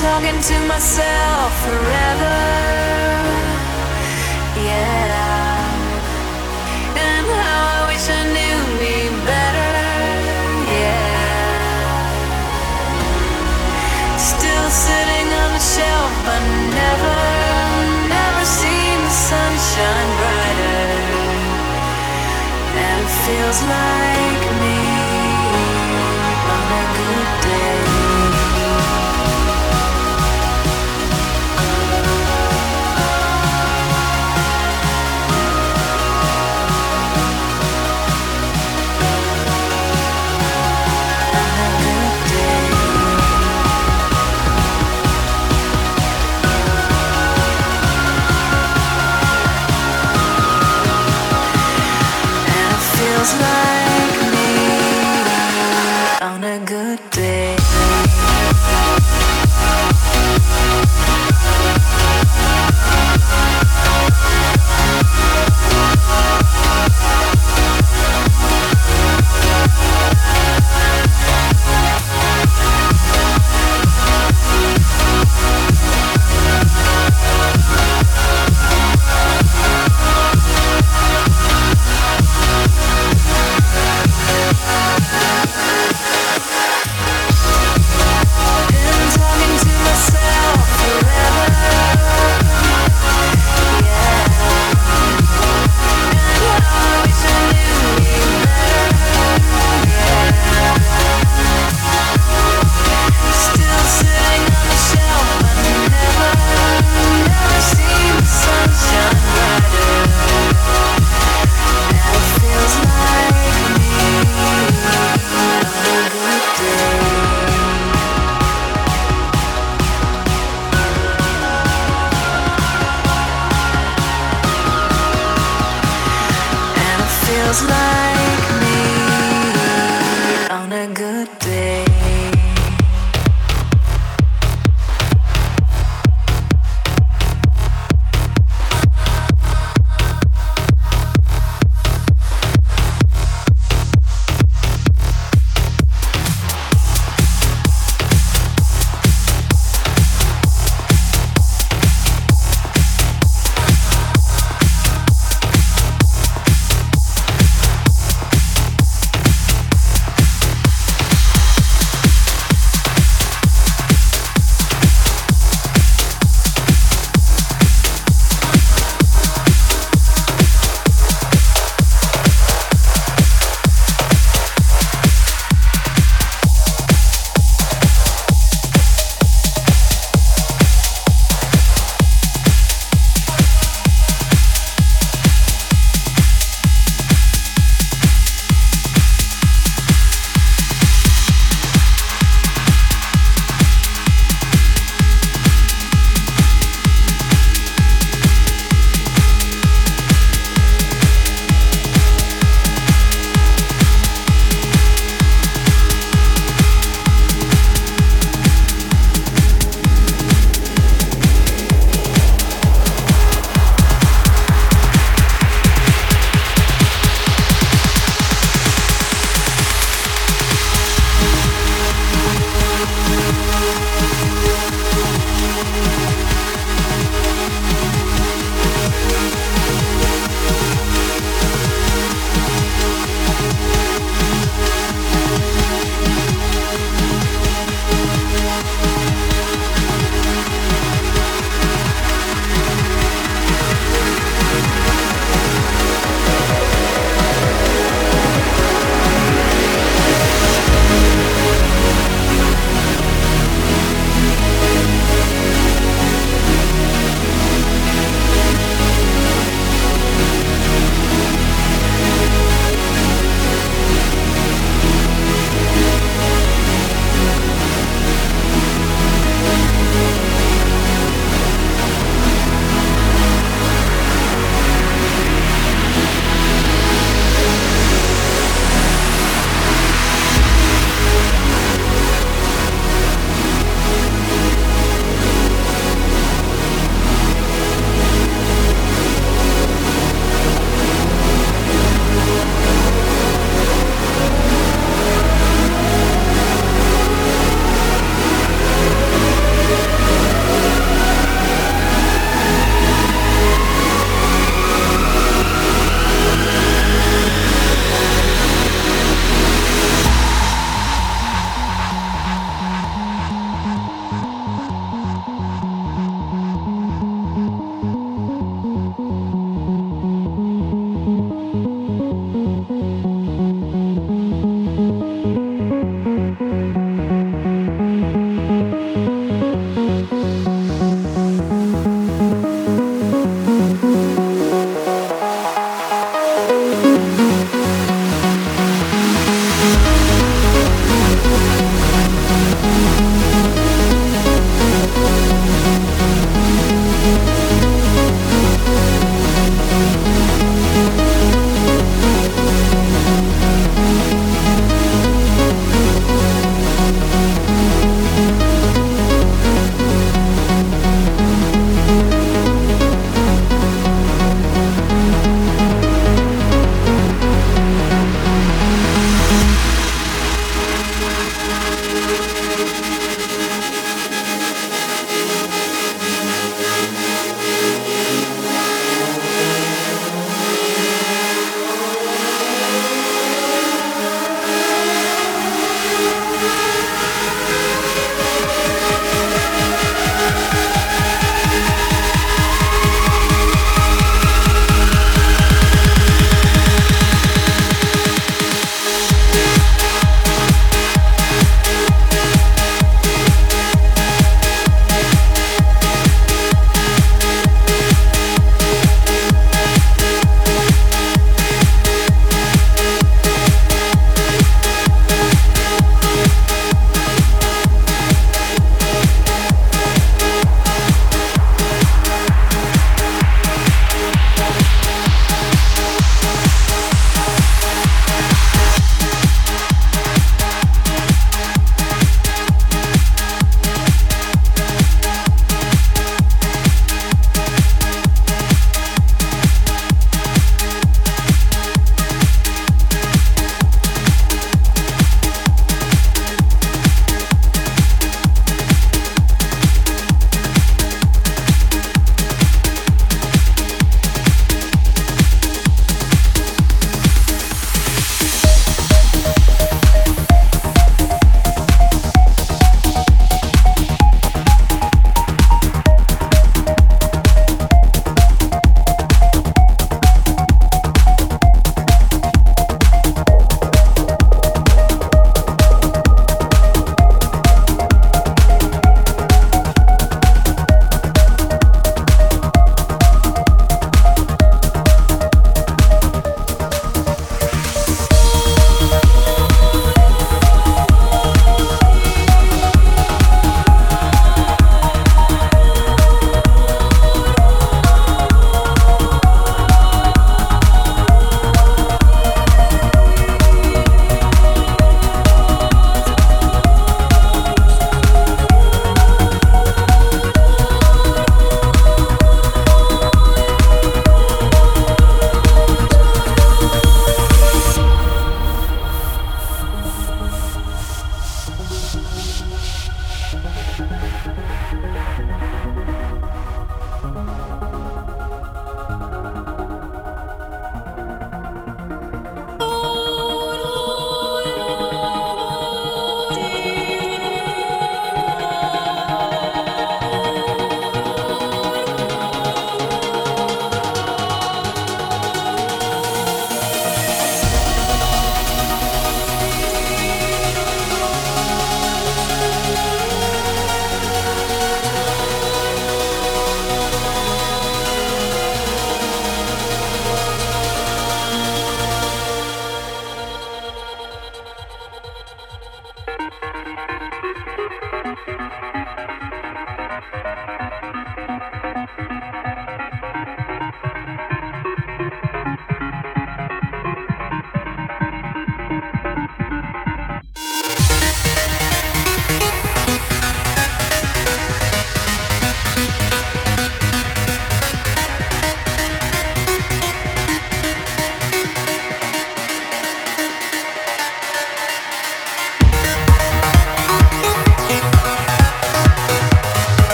talking to myself forever. Yeah. And how I wish I knew me better. Yeah. Still sitting on the shelf, but never, never seen the sunshine brighter. And it feels like.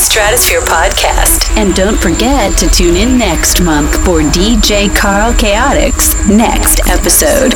Stratosphere podcast. And don't forget to tune in next month for DJ Carl Chaotix next episode.